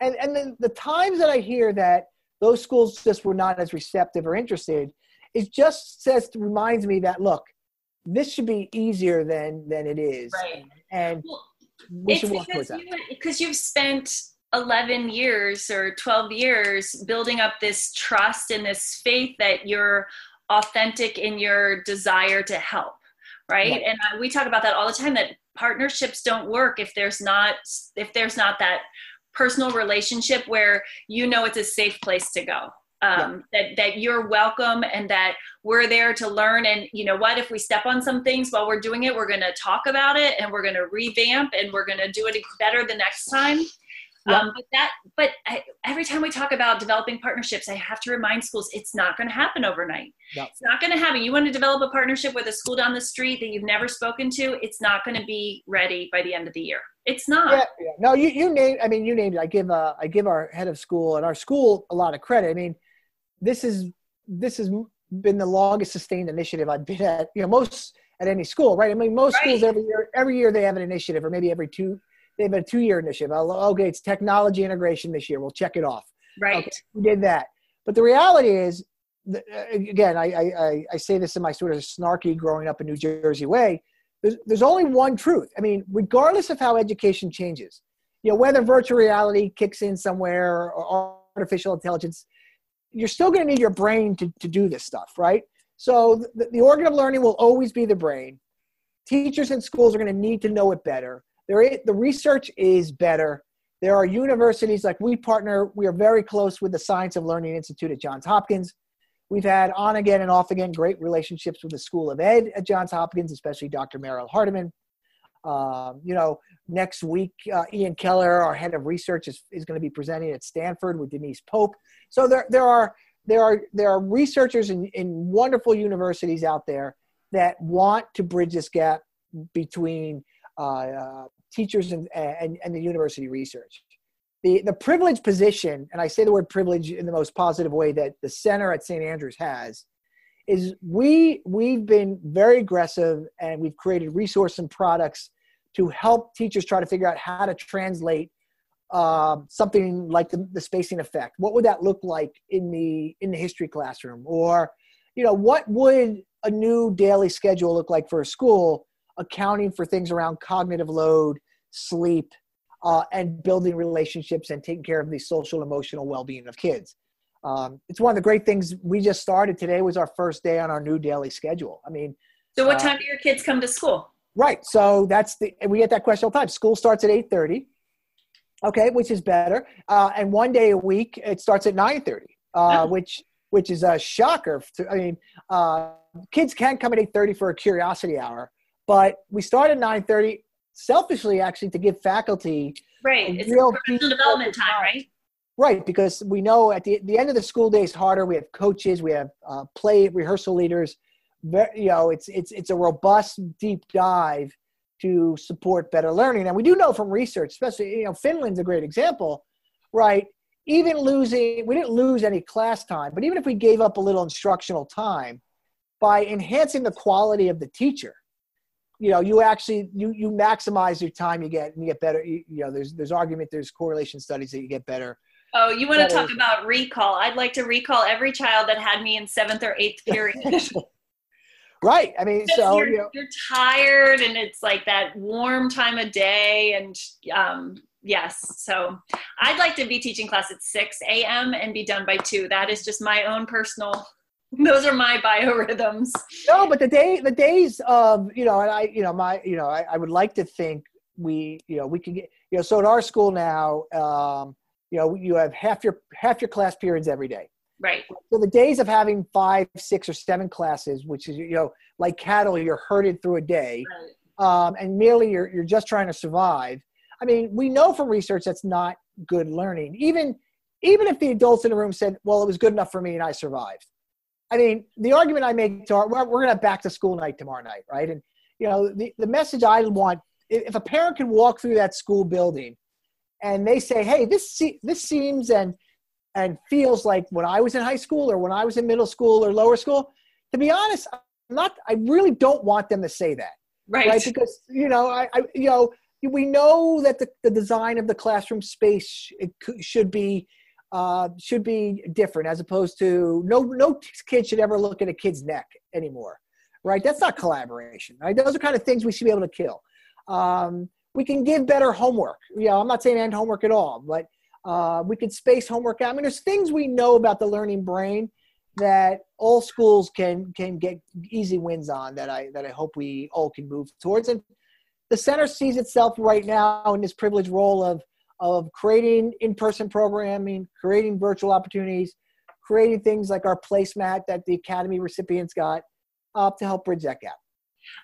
And and the, the times that I hear that those schools just were not as receptive or interested, it just says reminds me that look, this should be easier than than it is. Right. And well, we should work towards that. Because you've spent 11 years or 12 years building up this trust and this faith that you're authentic in your desire to help right. And uh, we talk about that all the time that partnerships don't work if there's not if there's not that personal relationship where you know it's a safe place to go um, yeah. that that you're welcome and that we're there to learn and you know what if we step on some things while we're doing it we're going to talk about it and we're going to revamp and we're going to do it better the next time um, but that, but I, every time we talk about developing partnerships, I have to remind schools it's not going to happen overnight. It's not going to happen. You want to develop a partnership with a school down the street that you've never spoken to, it's not going to be ready by the end of the year. It's not. Yeah, yeah. No, you you name. I mean, you named it. I give uh, I give our head of school and our school a lot of credit. I mean, this is this has been the longest sustained initiative I've been at. You know, most at any school, right? I mean, most right. schools every year every year they have an initiative, or maybe every two they have a two year initiative. Oh, okay, it's technology integration this year. We'll check it off. Right. Okay, we did that. But the reality is, uh, again, I, I, I say this in my sort of snarky growing up in New Jersey way. There's, there's only one truth. I mean, regardless of how education changes, you know, whether virtual reality kicks in somewhere or artificial intelligence, you're still going to need your brain to, to do this stuff, right? So the, the organ of learning will always be the brain. Teachers and schools are going to need to know it better. There is, the research is better. There are universities like we partner, we are very close with the Science of Learning Institute at Johns Hopkins. We've had on again and off again great relationships with the School of Ed at Johns Hopkins, especially Dr. Mariale Hardiman. Um, you know, next week, uh, Ian Kelleher, our head of research, is, is going to be presenting at Stanford with Denise Pope. So there, there are there are there are researchers in, in wonderful universities out there that want to bridge this gap between uh, uh, teachers and, and, and the university research. The, the privileged position, and I say the word privilege in the most positive way that the center at St. Andrews has, is we, we've been very aggressive and we've created resources and products to help teachers try to figure out how to translate um, something like the, the spacing effect. What would that look like in the in the history classroom? Or, you know, what would a new daily schedule look like for a school accounting for things around cognitive load, sleep, uh, and building relationships and taking care of the social emotional well-being of kids. Um, it's one of the great things we just started today was our first day on our new daily schedule. I mean, so what uh, time do your kids come to school? Right. So that's the we get that question all the time. School starts at eight thirty. Okay, which is better. Uh, and one day a week it starts at nine thirty, uh, oh. which which is a shocker. To, I mean, uh, kids can come at eight thirty for a curiosity hour, but we start at 9.30 selfishly actually to give faculty right it's real professional development time, right right because we know at the, the end of the school day is harder we have coaches we have uh, play rehearsal leaders you know it's it's it's a robust deep dive to support better learning and we do know from research especially you know finland's a great example right? Even losing, we didn't lose any class time, but even if we gave up a little instructional time, by enhancing the quality of the teacher, you know, you actually you you maximize your time. You get and you get better. You, you know, there's there's argument, there's correlation studies that you get better. Oh, you want to talk about recall? I'd like to recall every child that had me in seventh or eighth period. *laughs* right. I mean, so you're, you know, you're tired, and it's like that warm time of day, and um, yes. So I'd like to be teaching class at six a.m. and be done by two. That is just my own personal those are my biorhythms no but the day the days of you know and i you know my you know I, I would like to think we you know we can get you know so at our school now um you know you have half your half your class periods every day. Right. So the days of having five six or seven classes which is you know like cattle you're herded through a day right. um, and merely you're, you're just trying to survive. I mean we know from research that's not good learning. Even even if the adults in the room said well it was good enough for me and i survived. I mean, the argument I make to our, we're, we're going to have back to school night tomorrow night, right? And, you know, the, the message I want, if a parent can walk through that school building and they say, hey, this, this seems and, and feels like when I was in high school or when I was in middle school or lower school, to be honest, I'm not, I really don't want them to say that. Right. right? Because, you know, I, I, you know, we know that the, the design of the classroom space it should be uh, should be different as opposed to no no kid should ever look at a kid's neck anymore right that's not collaboration right those are kind of things we should be able to kill um, we can give better homework. You know i'm not saying end homework at all but uh, we could space homework out. I mean there's things we know about the learning brain that all schools can can get easy wins on that i that i hope we all can move towards. And the center sees itself right now in this privileged role of of creating in-person programming, creating virtual opportunities, creating things like our placemat that the Academy recipients got uh, to help bridge that gap.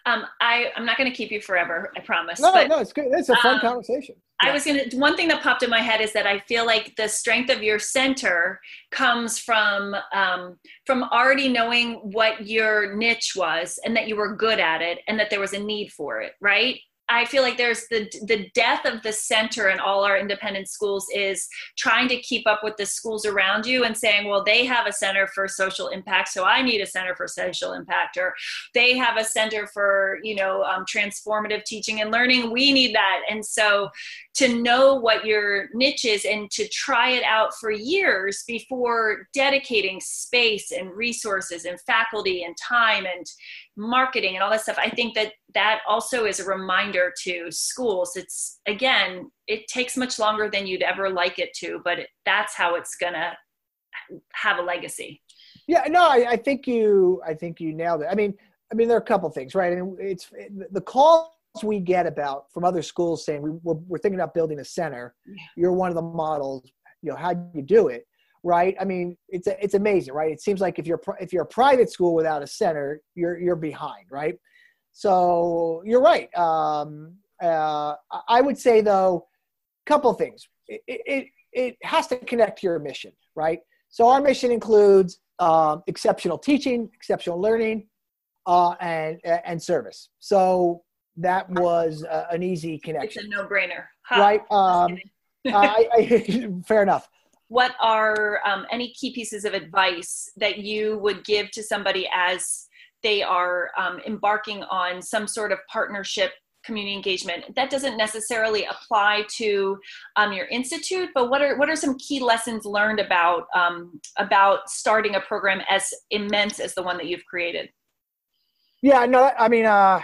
Um, I, I'm not going to keep you forever, I promise. No, but, no, it's good. It's a fun um, conversation. I was going to, one thing that popped in my head is that I feel like the strength of your center comes from, um, from already knowing what your niche was and that you were good at it and that there was a need for it, right? I feel like there's the the death of the center in all our independent schools is trying to keep up with the schools around you and saying, well, they have a center for social impact, so I need a center for social impact, or they have a center for you know um, transformative teaching and learning. We need that, and so to know what your niche is and to try it out for years before dedicating space and resources and faculty and time and marketing and all that stuff i think that that also is a reminder to schools. It's again it takes much longer than you'd ever like it to but that's how it's gonna have a legacy. Yeah no I, I, think you i think you nailed it. I mean i mean there are a couple things right? I mean, it's the calls we get about from other schools saying we, we're, we're thinking about building a center you're one of the models you know how do you do it right? I mean, it's it's amazing, right? It seems like if you're if you're a private school without a center, you're you're behind, right? So you're right. Um, uh, I would say though, a couple of things. It, it it has to connect to your mission, right? So our mission includes um, exceptional teaching, exceptional learning, uh, and and service. So that was uh, an easy connection. It's a no-brainer, huh? right? Um, I, I, *laughs* *laughs* fair enough what are um, any key pieces of advice that you would give to somebody as they are um, embarking on some sort of partnership community engagement? That doesn't necessarily apply to um, your institute but what are what are some key lessons learned about um, about starting a program as immense as the one that you've created? Yeah no i mean uh,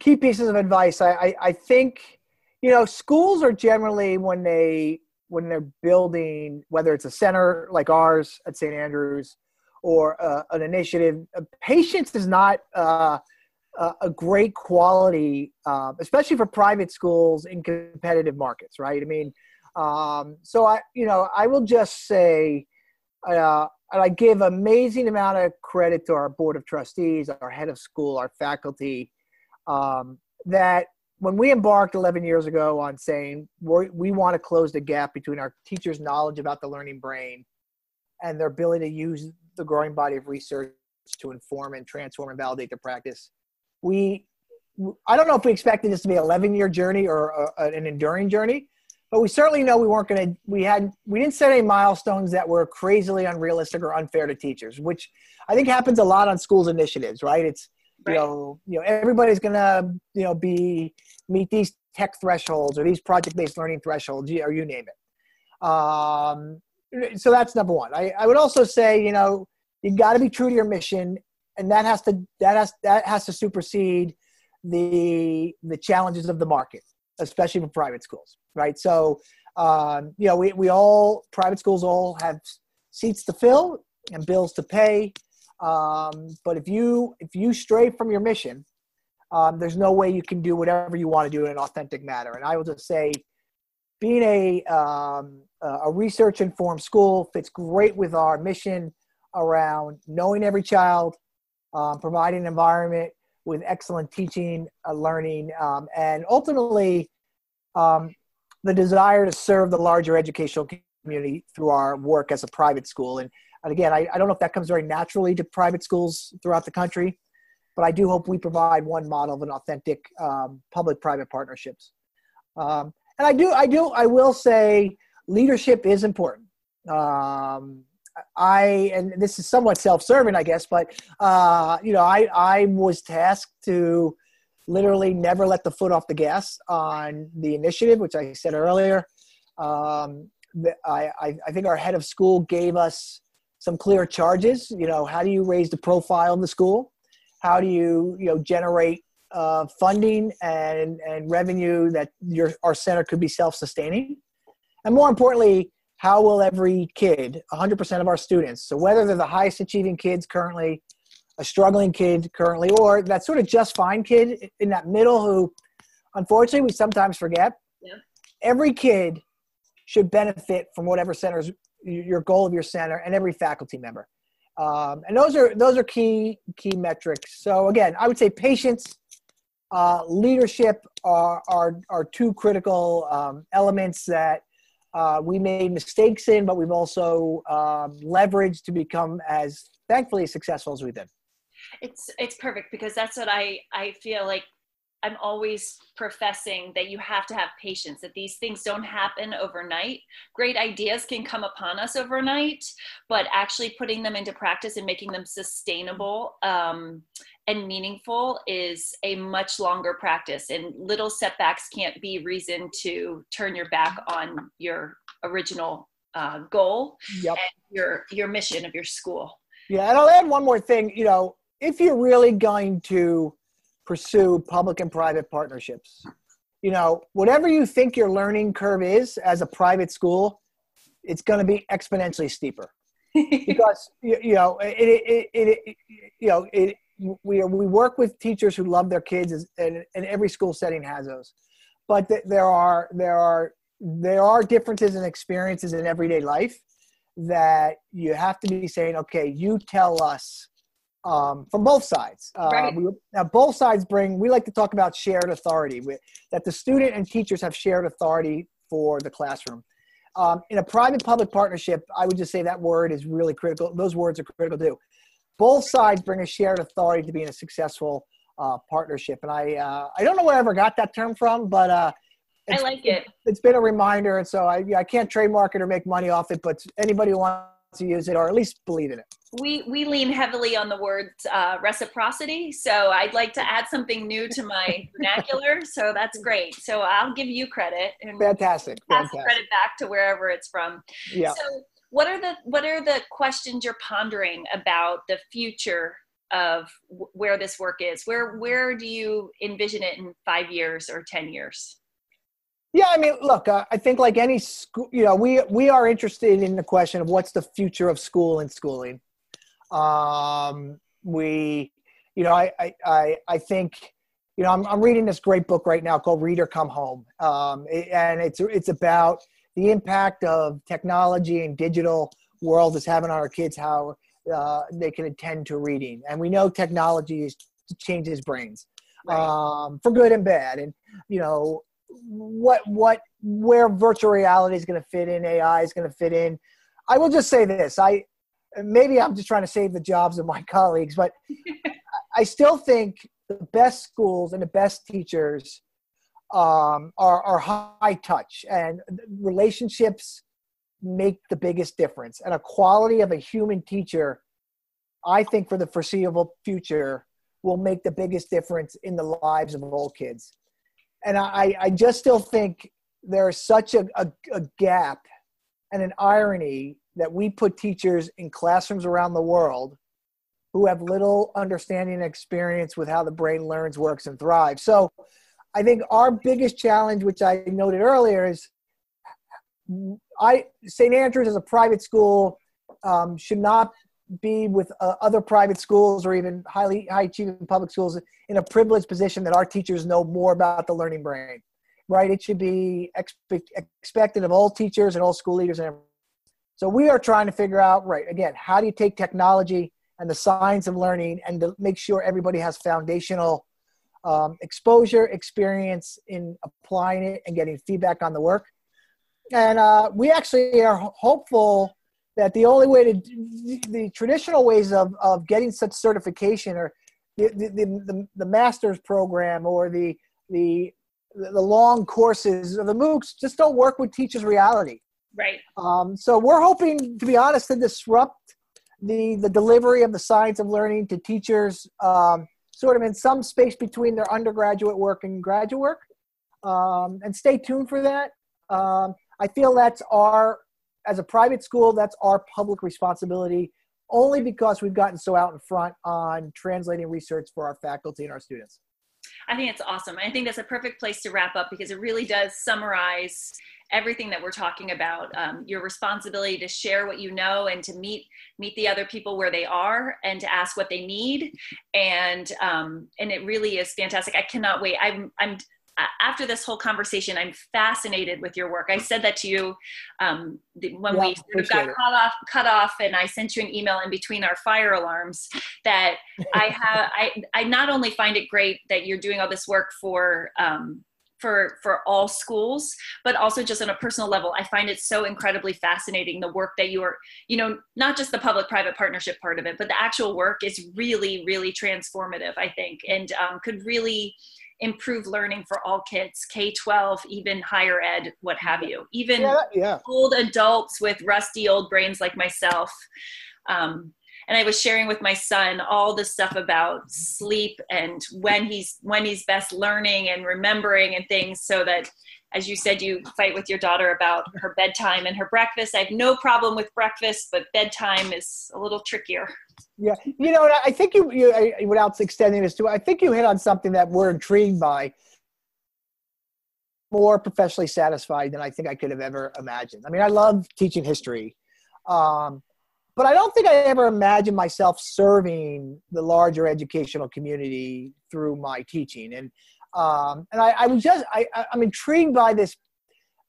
key pieces of advice. I, I i think you know schools are generally when they when they're building, whether it's a center like ours at St. Andrews or uh, an initiative, uh, patience is not uh, a great quality, uh, especially for private schools in competitive markets, right? I mean, um, so I, you know, I will just say, uh, I give amazing amount of credit to our board of trustees, our head of school, our faculty, um, that when we embarked 11 years ago on saying we want to close the gap between our teachers' knowledge about the learning brain and their ability to use the growing body of research to inform and transform and validate their practice, we I don't know if we expected this to be an 11 year journey or a, an enduring journey, but we certainly know we weren't going to. We had we didn't set any milestones that were crazily unrealistic or unfair to teachers, which I think happens a lot on schools initiatives. Right? It's you know you know everybody's going to you know be meet these tech thresholds or these project based learning thresholds or you name it. Um, so that's number one. I, I would also say you know you got to be true to your mission, and that has to that has that has to supersede the the challenges of the market, especially for private schools, right? So, um, you know, we we all private schools all have seats to fill and bills to pay, um, but if you if you stray from your mission, um, there's no way you can do whatever you want to do in an authentic manner. And I will just say, being a um, a research informed school fits great with our mission around knowing every child, um, providing an environment with excellent teaching, uh, learning, um, and ultimately um, the desire to serve the larger educational community through our work as a private school. And, and again, I, I don't know if that comes very naturally to private schools throughout the country, but I do hope we provide one model of an authentic um, public-private partnerships. Um, and I do, I do, I will say, leadership is important. Um, I and this is somewhat self-serving, I guess, but uh, you know, I I was tasked to literally never let the foot off the gas on the initiative, which I said earlier. Um, I, I, I think our head of school gave us some clear charges. You know, how do you raise the profile of the school? How do you you know generate uh, funding and and revenue that your our center could be self-sustaining? And more importantly, how will every kid, 100% of our students, so whether they're the highest achieving kids currently, a struggling kid currently, or that sort of just fine kid in that middle who, unfortunately, we sometimes forget, yeah. every kid should benefit from whatever center's your goal of your center and every faculty member. Um, and those are those are key key metrics. So again, I would say patience, uh, leadership are, are are two critical um, elements that uh, we made mistakes in, but we've also um, leveraged to become as thankfully successful as we've been. It's it's perfect because that's what I I feel like I'm always professing that you have to have patience, that these things don't happen overnight. Great ideas can come upon us overnight, but actually putting them into practice and making them sustainable um, and meaningful is a much longer practice and little setbacks can't be reason to turn your back on your original uh, goal yep. and your your mission of your school yeah and i'll add one more thing you know if you're really going to pursue public and private partnerships you know whatever you think your learning curve is as a private school it's going to be exponentially steeper *laughs* because you, you know it, it, it, it you know it we we work with teachers who love their kids, and, and every school setting has those. But th- there are there are there are differences and experiences in everyday life that you have to be saying, okay, you tell us um, from both sides. Uh, right. we, now, both sides bring. We like to talk about shared authority, with, that the student and teachers have shared authority for the classroom. Um, in a private-public partnership, I would just say that word is really critical. Those words are critical too both sides bring a shared authority to being a successful uh, partnership. And I, uh, I don't know where I ever got that term from, but uh, I like it. It's been a reminder, and so I, I can't trademark it or make money off it. But anybody who wants to use it or at least believe in it. We we lean heavily on the word uh, reciprocity, so I'd like to add something new to my *laughs* vernacular. So that's great. So I'll give you credit and fantastic. Pass fantastic. credit back to wherever it's from. Yeah. So what are the what are the questions you're pondering about the future of where this work is where where do you envision it in five years or ten years yeah i mean look uh, i think like any school you know we we are interested in the question of what's the future of school and schooling um we you know i i i think you know i'm, I'm reading this great book right now called reader come home um and it's it's about the impact of technology and digital world is having on our kids, how uh, they can attend to reading. And we know technology is, changes brains right. um, for good and bad. And, you know, what, what, where virtual reality is going to fit in, AI is going to fit in. I will just say this. I, maybe I'm just trying to save the jobs of my colleagues, but I still think the best schools and the best teachers um, are, are high touch and relationships make the biggest difference. And a quality of a human teacher, I think, for the foreseeable future, will make the biggest difference in the lives of all kids. And I, I just still think there's such a, a, a gap and an irony that we put teachers in classrooms around the world who have little understanding and experience with how the brain learns, works, and thrives. So I think our biggest challenge, which I noted earlier, is I St. Andrews as a private school um, should not be with uh, other private schools or even highly high achieving public schools in a privileged position that our teachers know more about the learning brain right it should be expect, expected of all teachers and all school leaders and so we are trying to figure out right again how do you take technology and the science of learning and to make sure everybody has foundational um, exposure experience in applying it and getting feedback on the work and uh, we actually are hopeful that the only way to the traditional ways of, of getting such certification or the, the, the, the master's program or the, the, the long courses or the MOOCs just don't work with teachers' reality. Right. Um, so we're hoping, to be honest, to disrupt the, the delivery of the science of learning to teachers um, sort of in some space between their undergraduate work and graduate work. Um, and stay tuned for that. Um, I feel that's our, as a private school, that's our public responsibility only because we've gotten so out in front on translating research for our faculty and our students. I think it's awesome. I think that's a perfect place to wrap up because it really does summarize everything that we're talking about. Um, your responsibility to share what you know and to meet meet the other people where they are and to ask what they need, and um, and it really is fantastic. I cannot wait. I'm I'm after this whole conversation, I'm fascinated with your work. I said that to you um, when yeah, we sort of got cut off, cut off, and I sent you an email in between our fire alarms. That I *laughs* have, I, I not only find it great that you're doing all this work for um, for for all schools but also just on a personal level i find it so incredibly fascinating the work that you are you know not just the public private partnership part of it but the actual work is really really transformative i think and um, could really improve learning for all kids k-12 even higher ed what have you. Even yeah, yeah. old adults with rusty old brains like myself. Um, and i was sharing with my son all the stuff about sleep and when he's when he's best learning and remembering and things so that as you said you fight with your daughter about her bedtime and her breakfast. I have no problem with breakfast but bedtime is a little trickier yeah, you know, I think you, you without extending this to, I think you hit on something that we're intrigued by. More professionally satisfied than I think I could have ever imagined. I mean, I love teaching history, um, but I don't think I ever imagined myself serving the larger educational community through my teaching. And um, and I, I was just I, I'm intrigued by this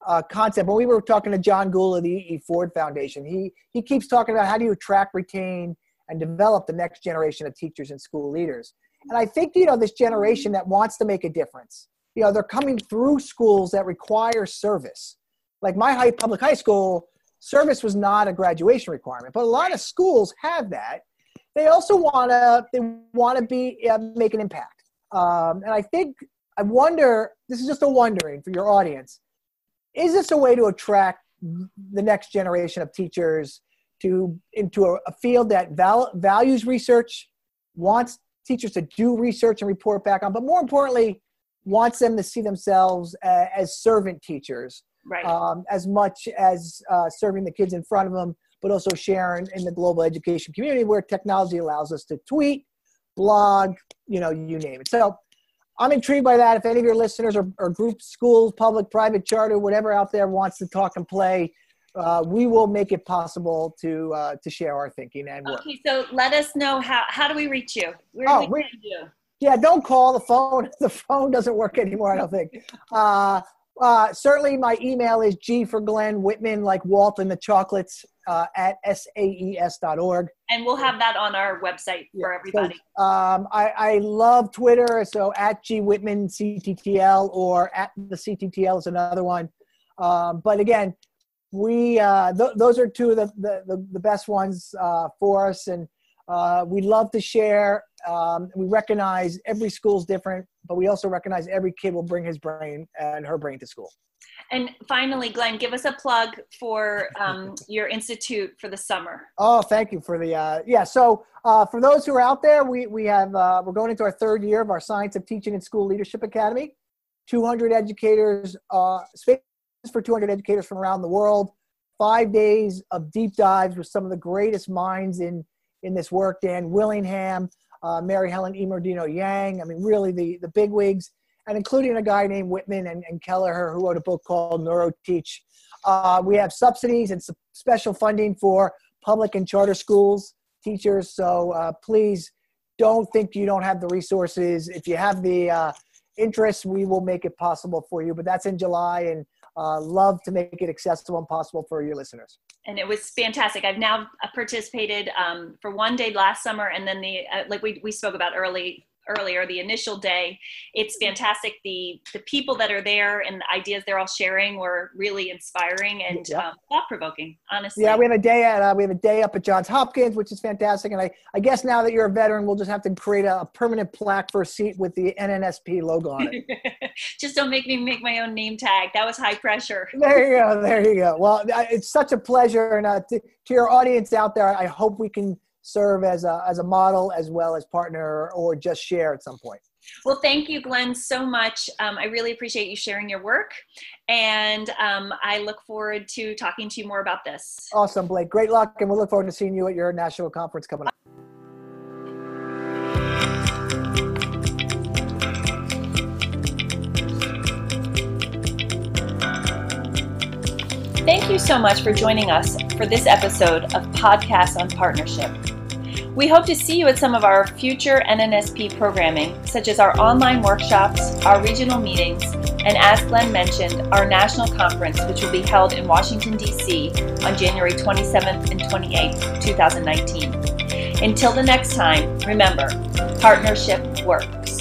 uh, concept. When we were talking to John Gould of the E. Ford Foundation, he he keeps talking about how do you attract, retain, and develop the next generation of teachers and school leaders. And I think, you know, this generation that wants to make a difference, you know, they're coming through schools that require service. Like my high public high school, service was not a graduation requirement, but a lot of schools have that. They also want to they want to be uh, make an impact. Um, and I think I wonder. This is just a wondering for your audience: Is this a way to attract the next generation of teachers to into a, a field that val, values research, wants teachers to do research and report back on, but more importantly, wants them to see themselves as, as servant teachers, right. um, as much as uh, serving the kids in front of them, but also sharing in the global education community where technology allows us to tweet, blog, you know, you name it. So I'm intrigued by that. If any of your listeners or, or group schools, public, private, charter, whatever out there wants to talk and play, uh, we will make it possible to uh, to share our thinking and work. Okay, so let us know how how do we reach you? Where do oh, we find you? Yeah, don't call the phone. *laughs* The phone doesn't work anymore. I don't think. Uh, uh, certainly, my email is G for Glenn Whitman, like Walt and the Chocolates, uh, at saes.org. And we'll have that on our website yeah, for everybody. So, um, I, I love Twitter, so at G Whitman CTTL or at the CTTL is another one. Um, but again, we uh, th- those are two of the, the, the, best ones uh, for us and uh, we love to share Um, we recognize every school's different, but we also recognize every kid will bring his brain and her brain to school. And finally, Glenn, give us a plug for um, *laughs* your institute for the summer. Oh, thank you for the uh, yeah. So uh, for those who are out there, we we have uh, we're going into our third year of our Science of Teaching and School Leadership Academy. 200 educators, uh, space for 200 educators from around the world. Five days of deep dives with some of the greatest minds in in this work. Dan Willingham, uh, Mary Helen Immordino Yang. I mean, really the the big wigs and including a guy named Whitman and, and Kelleher who wrote a book called NeuroTeach. Uh, we have subsidies and special funding for public and charter schools teachers. So uh, please don't think you don't have the resources. If you have the uh, interest, we will make it possible for you. But that's in July, and uh, love to make it accessible and possible for your listeners. And it was fantastic. I've now participated um, for one day last summer, and then the uh, like we we spoke about early earlier, the initial day. It's fantastic. The the people that are there and the ideas they're all sharing were really inspiring and yep. um, thought provoking. Honestly, yeah, we have a day at uh, we have a day up at Johns Hopkins, which is fantastic. And I I guess now that you're a veteran, we'll just have to create a, a permanent plaque for a seat with the NNSP logo on it. *laughs* just don't make me make my own name tag. That was high pressure. *laughs* There you go. There you go. Well, it's such a pleasure, and uh, to, to your audience out there, I hope we can serve as a, as a model as well as partner or just share at some point. Well, thank you, Glenn, so much. Um, I really appreciate you sharing your work. And um, I look forward to talking to you more about this. Awesome, Blake. Great luck. And we'll look forward to seeing you at your national conference coming up. Thank you so much for joining us for this episode of Podcast on Partnership. We hope to see you at some of our future NNSP programming, such as our online workshops, our regional meetings, and as Glenn mentioned, our national conference, which will be held in Washington, D.C. on January 27th and 28th, 2019. Until the next time, remember, partnership works.